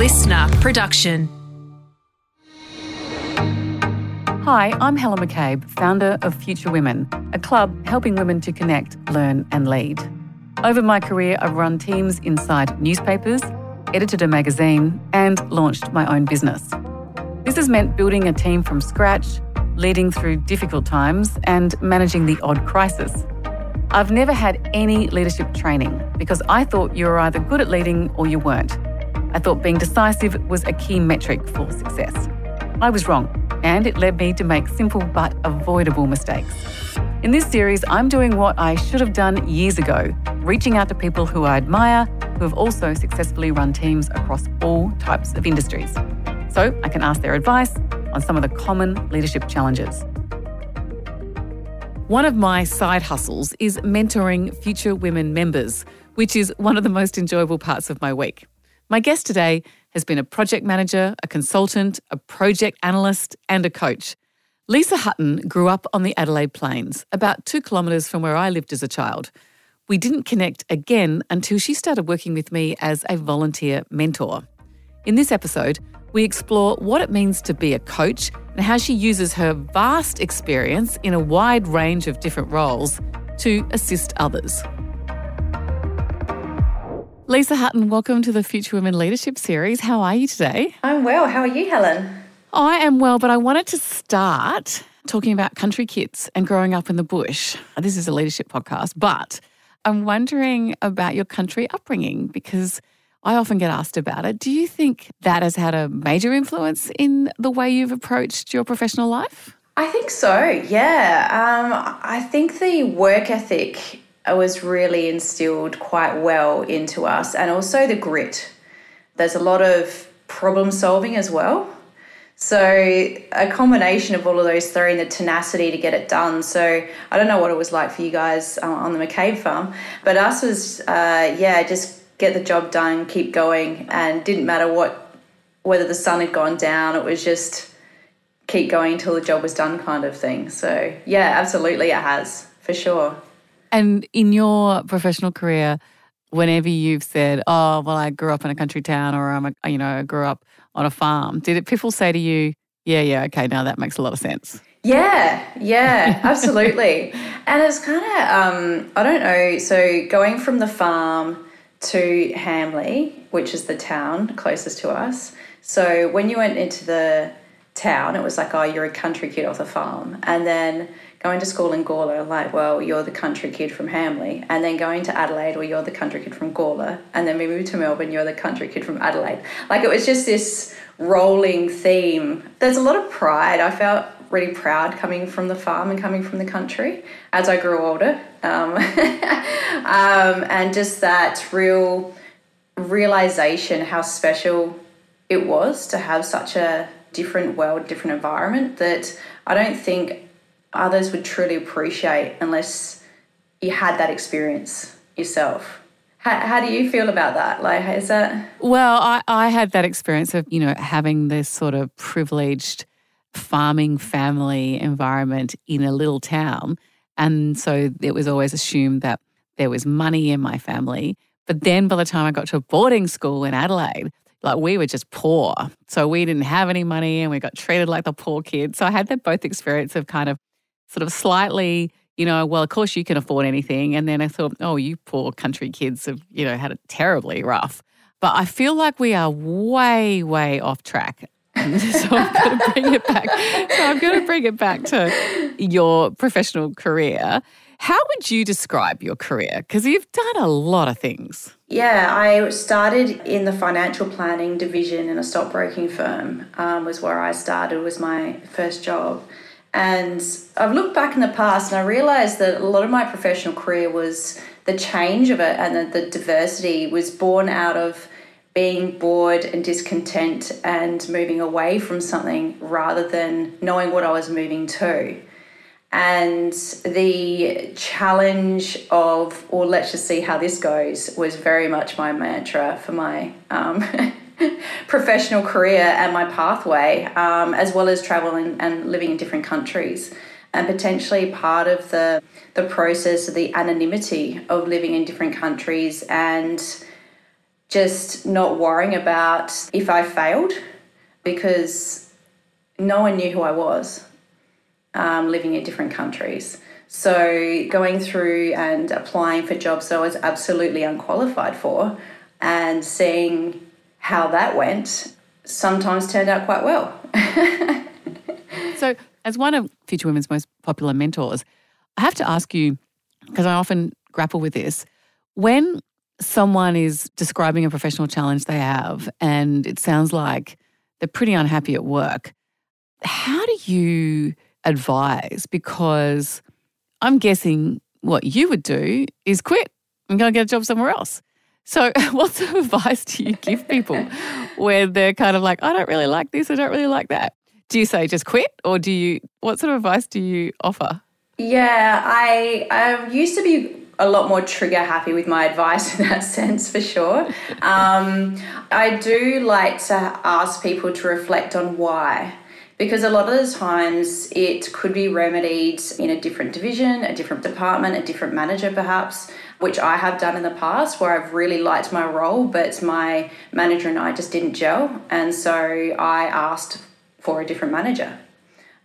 listener production. Hi, I'm Helen McCabe, founder of Future Women, a club helping women to connect, learn, and lead. Over my career, I've run teams inside newspapers, edited a magazine, and launched my own business. This has meant building a team from scratch, leading through difficult times, and managing the odd crisis. I've never had any leadership training because I thought you were either good at leading or you weren't. I thought being decisive was a key metric for success. I was wrong, and it led me to make simple but avoidable mistakes. In this series, I'm doing what I should have done years ago, reaching out to people who I admire who have also successfully run teams across all types of industries. So I can ask their advice on some of the common leadership challenges. One of my side hustles is mentoring future women members, which is one of the most enjoyable parts of my week. My guest today has been a project manager, a consultant, a project analyst, and a coach. Lisa Hutton grew up on the Adelaide Plains, about two kilometres from where I lived as a child. We didn't connect again until she started working with me as a volunteer mentor. In this episode, we explore what it means to be a coach and how she uses her vast experience in a wide range of different roles to assist others. Lisa Hutton, welcome to the Future Women Leadership Series. How are you today? I'm well. How are you, Helen? I am well, but I wanted to start talking about country kids and growing up in the bush. This is a leadership podcast, but I'm wondering about your country upbringing because I often get asked about it. Do you think that has had a major influence in the way you've approached your professional life? I think so, yeah. Um, I think the work ethic was really instilled quite well into us, and also the grit. There's a lot of problem solving as well. So, a combination of all of those three and the tenacity to get it done. So, I don't know what it was like for you guys uh, on the McCabe farm, but us was, uh, yeah, just get the job done, keep going, and didn't matter what, whether the sun had gone down, it was just keep going until the job was done kind of thing. So, yeah, absolutely, it has for sure. And in your professional career, whenever you've said, "Oh, well, I grew up in a country town," or "I'm, a, you know, I grew up on a farm," did it people say to you, "Yeah, yeah, okay, now that makes a lot of sense"? Yeah, yeah, absolutely. and it's kind of, um, I don't know. So going from the farm to Hamley, which is the town closest to us. So when you went into the town, it was like, oh, you're a country kid off the farm, and then going to school in Gawler, like, well, you're the country kid from Hamley. And then going to Adelaide, well, you're the country kid from Gawler. And then we moved to Melbourne, you're the country kid from Adelaide. Like, it was just this rolling theme. There's a lot of pride. I felt really proud coming from the farm and coming from the country as I grew older. Um, um, and just that real realization how special it was to have such a different world, different environment that I don't think others would truly appreciate unless you had that experience yourself. How, how do you feel about that? Like, is that? Well, I, I had that experience of, you know, having this sort of privileged farming family environment in a little town. And so it was always assumed that there was money in my family. But then by the time I got to a boarding school in Adelaide, like we were just poor. So we didn't have any money and we got treated like the poor kids. So I had that both experience of kind of sort of slightly, you know, well, of course you can afford anything. And then I thought, oh, you poor country kids have, you know, had it terribly rough. But I feel like we are way, way off track. so I'm going to bring it back. So I'm going to bring it back to your professional career. How would you describe your career? Because you've done a lot of things. Yeah, I started in the financial planning division in a stockbroking firm. Um, was where I started. Was my first job, and I've looked back in the past and I realized that a lot of my professional career was the change of it and the, the diversity was born out of being bored and discontent and moving away from something rather than knowing what I was moving to. And the challenge of, or let's just see how this goes, was very much my mantra for my um, professional career and my pathway, um, as well as traveling and living in different countries. And potentially part of the, the process of the anonymity of living in different countries and just not worrying about if I failed because no one knew who I was um, living in different countries. So going through and applying for jobs that I was absolutely unqualified for and seeing how that went sometimes turned out quite well. so, as one of Future Women's most popular mentors, I have to ask you, because I often grapple with this, when someone is describing a professional challenge they have and it sounds like they're pretty unhappy at work, how do you advise? Because I'm guessing what you would do is quit and go get a job somewhere else. So, what sort of advice do you give people where they're kind of like, I don't really like this, I don't really like that? Do you say just quit, or do you? What sort of advice do you offer? Yeah, I I used to be a lot more trigger happy with my advice in that sense for sure. Um, I do like to ask people to reflect on why because a lot of the times it could be remedied in a different division, a different department, a different manager perhaps, which I have done in the past where I've really liked my role, but my manager and I just didn't gel. And so I asked for a different manager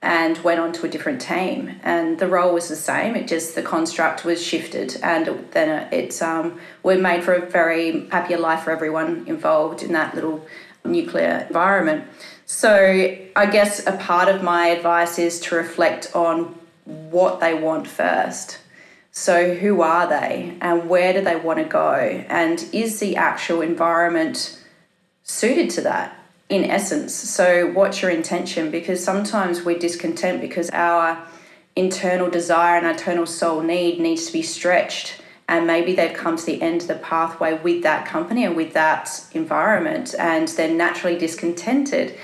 and went on to a different team. And the role was the same, it just the construct was shifted, and then it's um, we're made for a very happier life for everyone involved in that little nuclear environment. So I guess a part of my advice is to reflect on what they want first. So, who are they and where do they want to go? And is the actual environment suited to that in essence? So, what's your intention? Because sometimes we're discontent because our internal desire and our internal soul need needs to be stretched and maybe they've come to the end of the pathway with that company and with that environment and they're naturally discontented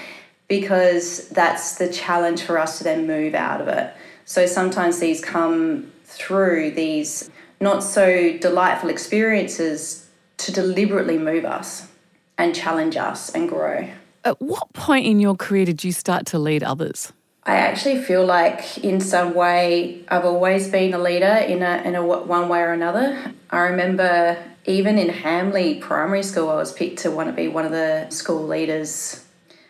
because that's the challenge for us to then move out of it. So sometimes these come through these not so delightful experiences to deliberately move us and challenge us and grow. At what point in your career did you start to lead others? I actually feel like in some way I've always been a leader in a in a one way or another. I remember even in Hamley Primary School, I was picked to want to be one of the school leaders.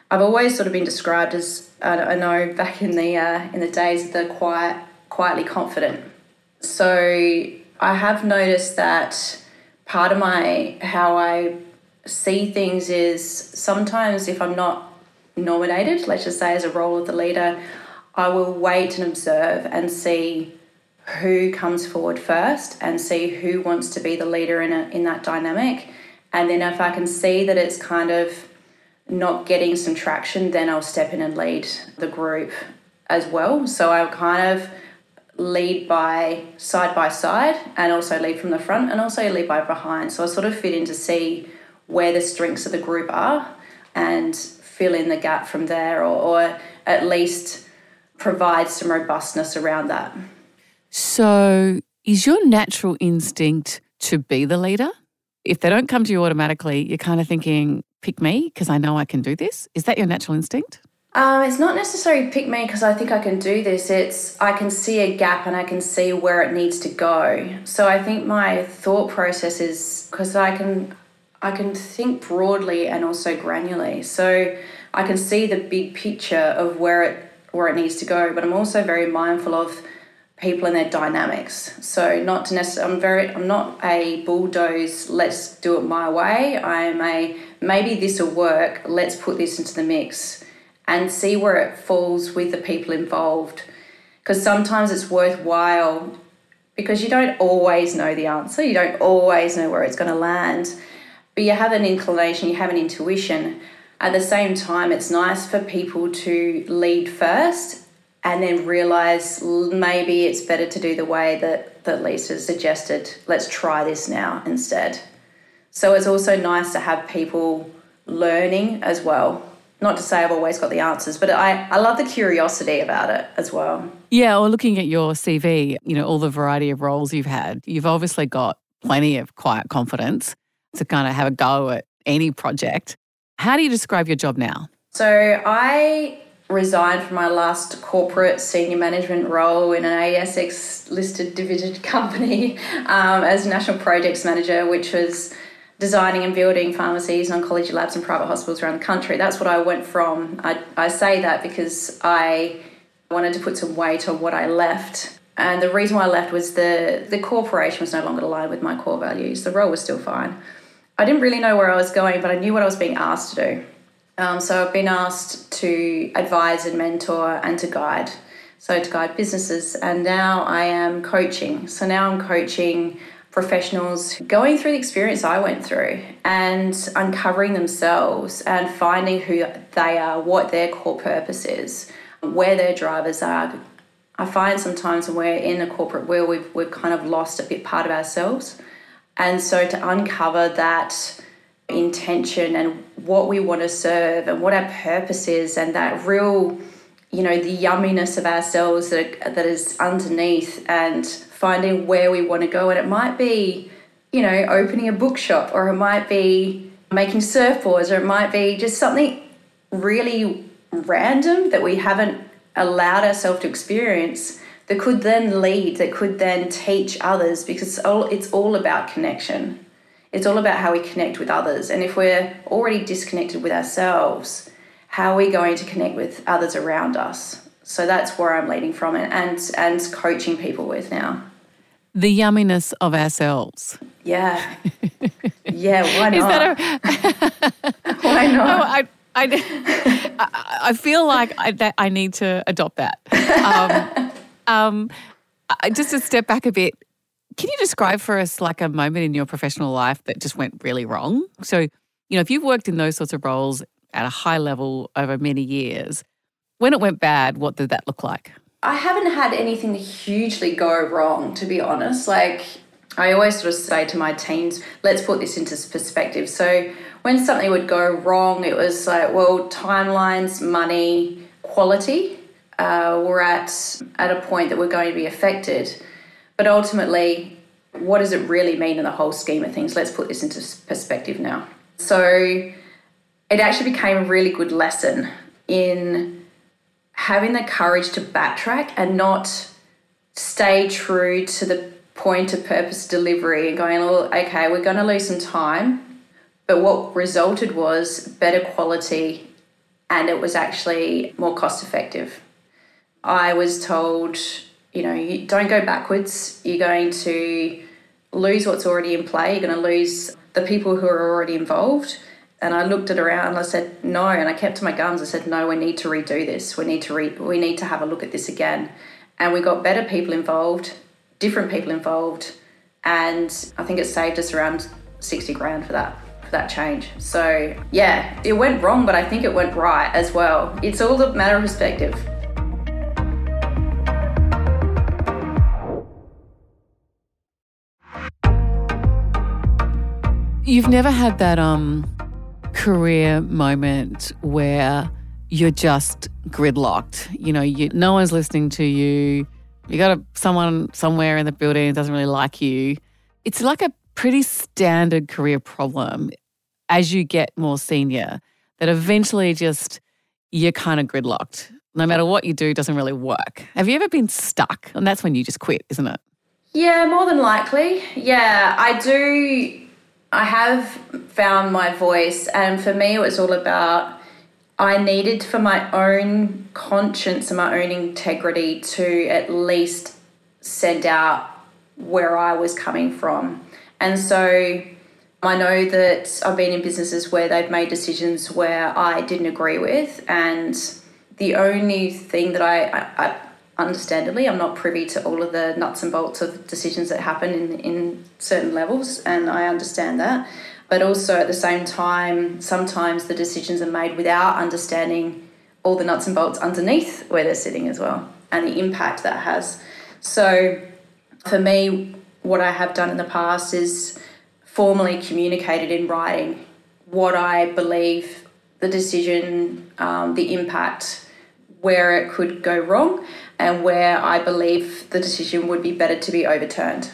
I've always sort of been described as I know back in the uh, in the days the quiet, quietly confident. So I have noticed that part of my how I see things is sometimes if I'm not nominated, let's just say as a role of the leader, I will wait and observe and see who comes forward first and see who wants to be the leader in, a, in that dynamic. And then if I can see that it's kind of not getting some traction, then I'll step in and lead the group as well. So I kind of lead by side by side and also lead from the front and also lead by behind. So I sort of fit in to see where the strengths of the group are and fill in the gap from there or, or at least provide some robustness around that. So, is your natural instinct to be the leader? If they don't come to you automatically, you're kind of thinking, pick me because I know I can do this. Is that your natural instinct? Um, it's not necessarily pick me because I think I can do this. It's I can see a gap and I can see where it needs to go. So I think my thought process is because I can I can think broadly and also granularly. So I can see the big picture of where it where it needs to go, but I'm also very mindful of people and their dynamics. So not to necessarily I'm very I'm not a bulldoze, let's do it my way. I'm a maybe this will work, let's put this into the mix and see where it falls with the people involved. Because sometimes it's worthwhile because you don't always know the answer, you don't always know where it's going to land but you have an inclination, you have an intuition. At the same time, it's nice for people to lead first and then realize maybe it's better to do the way that, that Lisa suggested. Let's try this now instead. So it's also nice to have people learning as well. Not to say I've always got the answers, but I, I love the curiosity about it as well. Yeah, or looking at your CV, you know, all the variety of roles you've had, you've obviously got plenty of quiet confidence to kind of have a go at any project. How do you describe your job now? So I resigned from my last corporate senior management role in an ASX listed division company um, as national projects manager, which was designing and building pharmacies and oncology labs and private hospitals around the country. That's what I went from. I, I say that because I wanted to put some weight on what I left. And the reason why I left was the, the corporation was no longer aligned with my core values. The role was still fine. I didn't really know where I was going, but I knew what I was being asked to do. Um, so I've been asked to advise and mentor and to guide. So to guide businesses, and now I am coaching. So now I'm coaching professionals going through the experience I went through and uncovering themselves and finding who they are, what their core purpose is, where their drivers are. I find sometimes when we're in a corporate world, we've, we've kind of lost a bit part of ourselves. And so to uncover that intention and what we want to serve and what our purpose is and that real you know the yumminess of ourselves that that is underneath and finding where we want to go and it might be you know opening a bookshop or it might be making surfboards or it might be just something really random that we haven't allowed ourselves to experience that could then lead that could then teach others because it's all, it's all about connection it's all about how we connect with others and if we're already disconnected with ourselves how are we going to connect with others around us? So that's where I'm leading from it and and coaching people with now. The yumminess of ourselves. Yeah. Yeah, why not? Is that a why not? No, I, I, I feel like I, that I need to adopt that. Um, um, just to step back a bit, can you describe for us like a moment in your professional life that just went really wrong? So, you know, if you've worked in those sorts of roles at a high level over many years. When it went bad, what did that look like? I haven't had anything hugely go wrong, to be honest. Like, I always sort of say to my teams, let's put this into perspective. So, when something would go wrong, it was like, well, timelines, money, quality uh, were at, at a point that we're going to be affected. But ultimately, what does it really mean in the whole scheme of things? Let's put this into perspective now. So, it actually became a really good lesson in having the courage to backtrack and not stay true to the point of purpose delivery and going, well, okay, we're going to lose some time. But what resulted was better quality and it was actually more cost effective. I was told, you know, you don't go backwards. You're going to lose what's already in play. You're going to lose the people who are already involved. And I looked it around and I said, no. And I kept to my guns. I said, no, we need to redo this. We need to re- we need to have a look at this again. And we got better people involved, different people involved. And I think it saved us around 60 grand for that for that change. So yeah, it went wrong, but I think it went right as well. It's all a matter of perspective. You've never had that um career moment where you're just gridlocked. You know, you, no one's listening to you. You got a, someone somewhere in the building doesn't really like you. It's like a pretty standard career problem as you get more senior that eventually just you're kind of gridlocked. No matter what you do, doesn't really work. Have you ever been stuck? And that's when you just quit, isn't it? Yeah, more than likely. Yeah, I do I have found my voice, and for me, it was all about I needed for my own conscience and my own integrity to at least send out where I was coming from. And so I know that I've been in businesses where they've made decisions where I didn't agree with, and the only thing that I, I, I understandably, I'm not privy to all of the nuts and bolts of decisions that happen in, in certain levels, and I understand that. But also at the same time, sometimes the decisions are made without understanding all the nuts and bolts underneath where they're sitting as well and the impact that has. So for me, what I have done in the past is formally communicated in writing what I believe the decision, um, the impact, where it could go wrong, and where I believe the decision would be better to be overturned.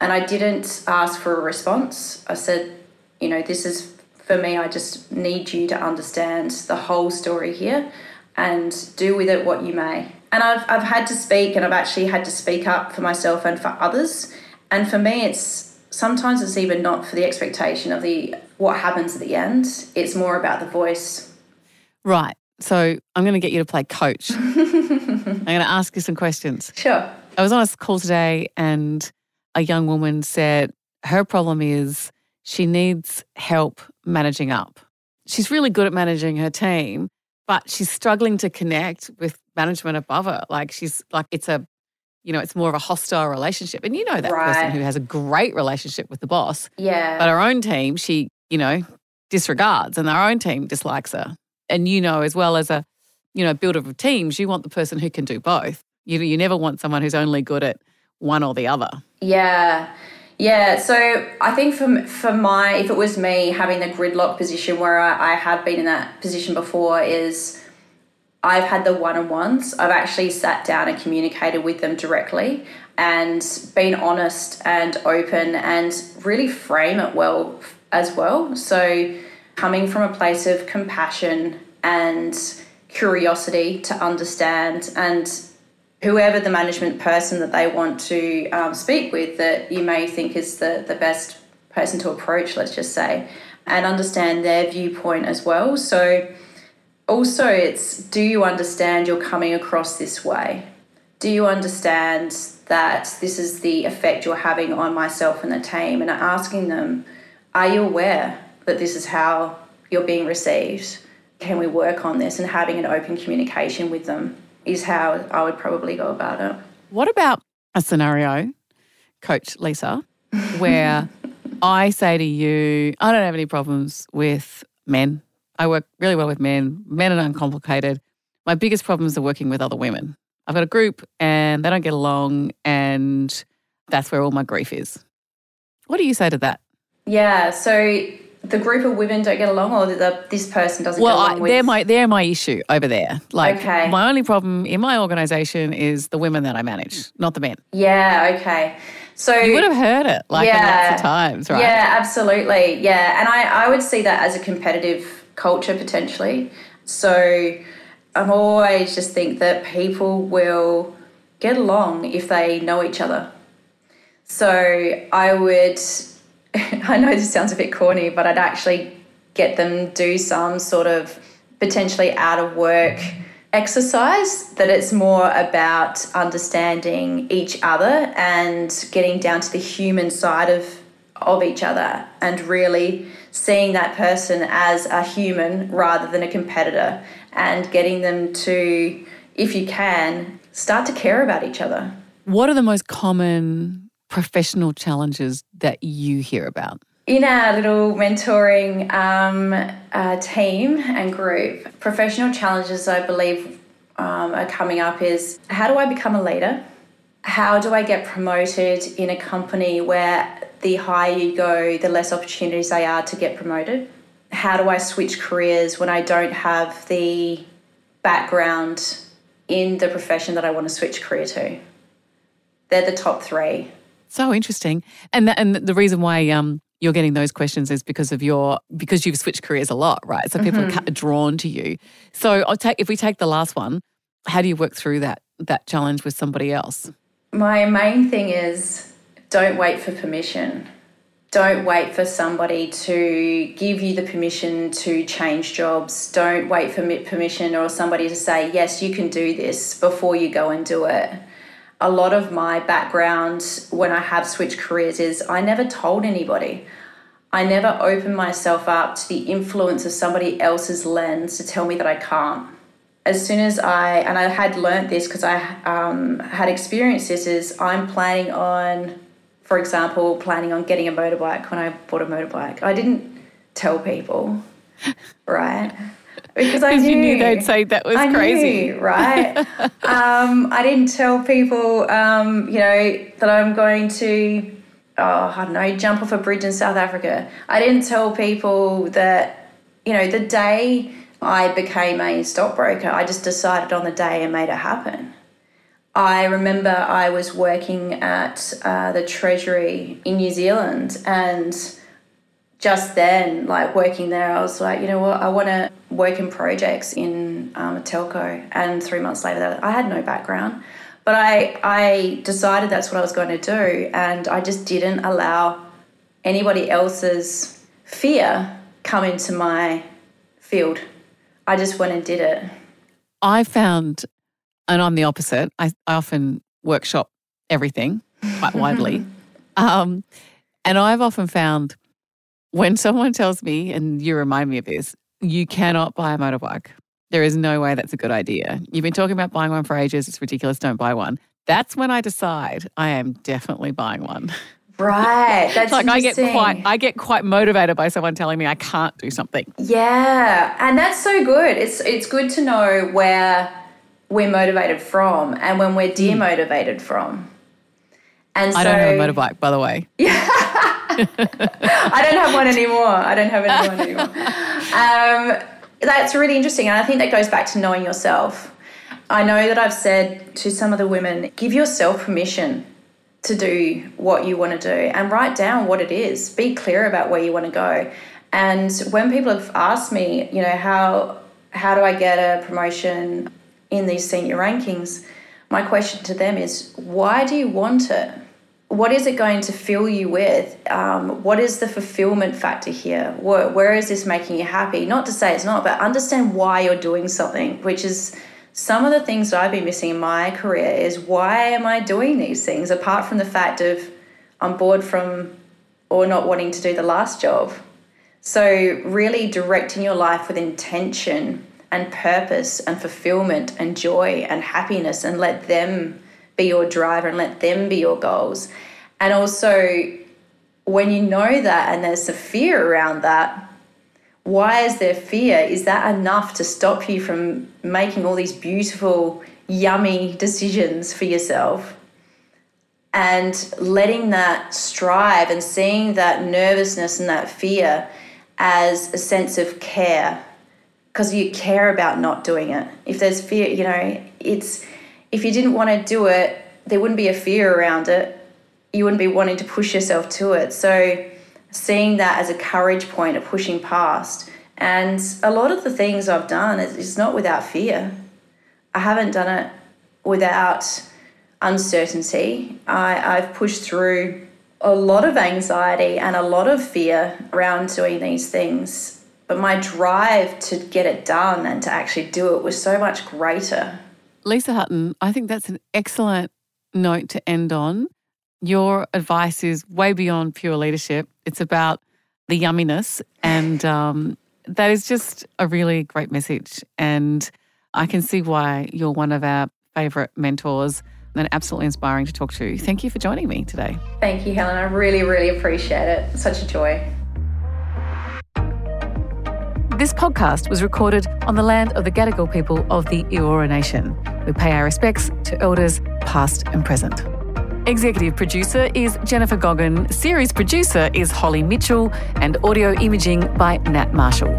And I didn't ask for a response. I said, you know, this is for me, I just need you to understand the whole story here and do with it what you may. And I've, I've had to speak and I've actually had to speak up for myself and for others. And for me, it's sometimes it's even not for the expectation of the what happens at the end. It's more about the voice. Right. So I'm going to get you to play coach. I'm going to ask you some questions. Sure. I was on a call today and a young woman said her problem is she needs help managing up. She's really good at managing her team, but she's struggling to connect with management above her. Like she's like, it's a, you know, it's more of a hostile relationship. And you know that Right. person who has a great relationship with the boss, Yeah. but her own team, she, you know, disregards and her own team dislikes her. And you know, as well as a, you know, builder of teams, you want the person who can do both. You, you never want someone who's only good at one or the other. Yeah. Yeah, so I think for, for my, if it was me having the gridlock position where I, I have been in that position before, is I've had the one on ones. I've actually sat down and communicated with them directly and been honest and open and really frame it well as well. So, coming from a place of compassion and curiosity to understand and whoever the management person that they want to um, speak with that you may think is the, the best person to approach, let's just say, and understand their viewpoint as well. So, also, it's do you understand you're coming across this way? Do you understand that this is the effect you're having on myself and the team? And asking them, are you aware that this is how you're being received? Can we work on this? And having an open communication with them is how I would probably go about it. What about a scenario, Coach Lisa, where I say to you, I don't have any problems with men. I work really well with men. Men are uncomplicated. My biggest problems are working with other women. I've got a group and they don't get along, and that's where all my grief is. What do you say to that? Yeah, so the group of women don't get along, or the, this person doesn't Well, get I, along with. they're my they're my issue over there. Like Okay. my only problem in my organisation is the women that I manage, not the men. yeah, okay. So You would have heard it like Yeah. lots of times, right? Yeah, absolutely. Yeah, and I, I would see that as a competitive culture potentially. So I'm always just think that people will get along if they know each other. So I would, I know this sounds a bit corny, but I'd actually get them do some sort of potentially out of work exercise that it's more about understanding each other and getting down to the human side of of each other and really seeing that person as a human rather than a competitor and getting them to if you can start to care about each other. What are the most common professional challenges that you hear about? in our little mentoring um, uh, team and group, professional challenges I believe um, are coming up is how do I become a leader? How do I get promoted in a company where the higher you go, the less opportunities they are to get promoted? How do I switch careers when I don't have the background in the profession that I want to switch career to? They're the top three. So interesting. And and the reason why um, you're getting those questions is because of your because you've switched careers a lot, right? So people are drawn to you. So I'll take if we take the last one, how do you work through that that challenge with somebody else? My main thing is don't wait for permission. Don't wait for somebody to give you the permission to change jobs. Don't wait for permission or somebody to say, yes, you can do this before you go and do it. A lot of my background when I have switched careers is I never told anybody. I never opened myself up to the influence of somebody else's lens to tell me that I can't as soon as I and I had learnt this because I um, had experienced this is I'm planning on, for example, planning on getting a motorbike when I bought a motorbike. I didn't tell people, right? Because I knew, you knew they'd say that was I crazy. knew, right? um, I didn't tell people, um, you know, that I'm going to, oh, I don't know, jump off a bridge in South Africa. I didn't tell people that, you know, the day I became a stockbroker, I just decided on the day and made it happen. I remember I was working at uh, the Treasury in New Zealand and just then, like working there, I was like, you know what, I want to work in projects in um, a telco. And three months later, I had no background, but I I decided that's what I was going to do, and I just didn't allow anybody else's fear come into my field. I just went and did it. I found, and I'm the opposite, I, I often workshop everything quite widely. Um, and I've often found when someone tells me, and you remind me of this, you cannot buy a motorbike. There is no way that's a good idea. You've been talking about buying one for ages. It's ridiculous. Don't buy one. That's when I decide I am definitely buying one. Right. That's like I get quite I get quite motivated by someone telling me I can't do something. Yeah. And that's so good. It's it's good to know where we're motivated from and when we're hmm. demotivated from. And I don't have a motorbike, by the way. Yeah. I don't have one anymore. I don't have anyone anymore. Um, that's really interesting. And I think that goes back to knowing yourself. I know that I've said to some of the women, give yourself permission to do what you want to do and write down what it is. Be clear about where you want to go. And when people have asked me, you know, how how do I get a promotion in these senior rankings? My question to them is, why do you want it? What is it going to fill you with? Um, what is the fulfillment factor here? Where, where is this making you happy? Not to say it's not, but understand why you're doing something, which is some of the things that I've been missing in my career is why am I doing these things apart from the fact of I'm bored from or not wanting to do the last job. So, really directing your life with intention and purpose and fulfillment and joy and happiness and let them be your driver and let them be your goals. And also, when you know that and there's a fear around that, why is there fear? Is that enough to stop you from making all these beautiful, yummy decisions for yourself? And letting that strive and seeing that nervousness and that fear as a sense of care because you care about not doing it. If there's fear, you know, it's if you didn't want to do it, there wouldn't be a fear around it. You wouldn't be wanting to push yourself to it. So seeing that as a courage point of pushing past. And a lot of the things I've done is, not without fear. I haven't done it without uncertainty. I, I've pushed through a lot of anxiety and a lot of fear around doing these things. But my drive to get it done and to actually do it was so much greater. Lisa Hutton, I think that's an excellent note to end on. Your advice is way beyond pure leadership. It's about the yumminess. And um, that is just a really great message. And I can see why you're one of our favourite mentors and absolutely inspiring to talk to. Thank you for joining me today. Thank you, Helen. I really, really appreciate it. Such a joy. This podcast was recorded on the land of the Gadigal people of the Eora Nation. We pay our respects to elders past and present. Executive producer is Jennifer Goggin, series producer is Holly Mitchell, and audio imaging by Nat Marshall.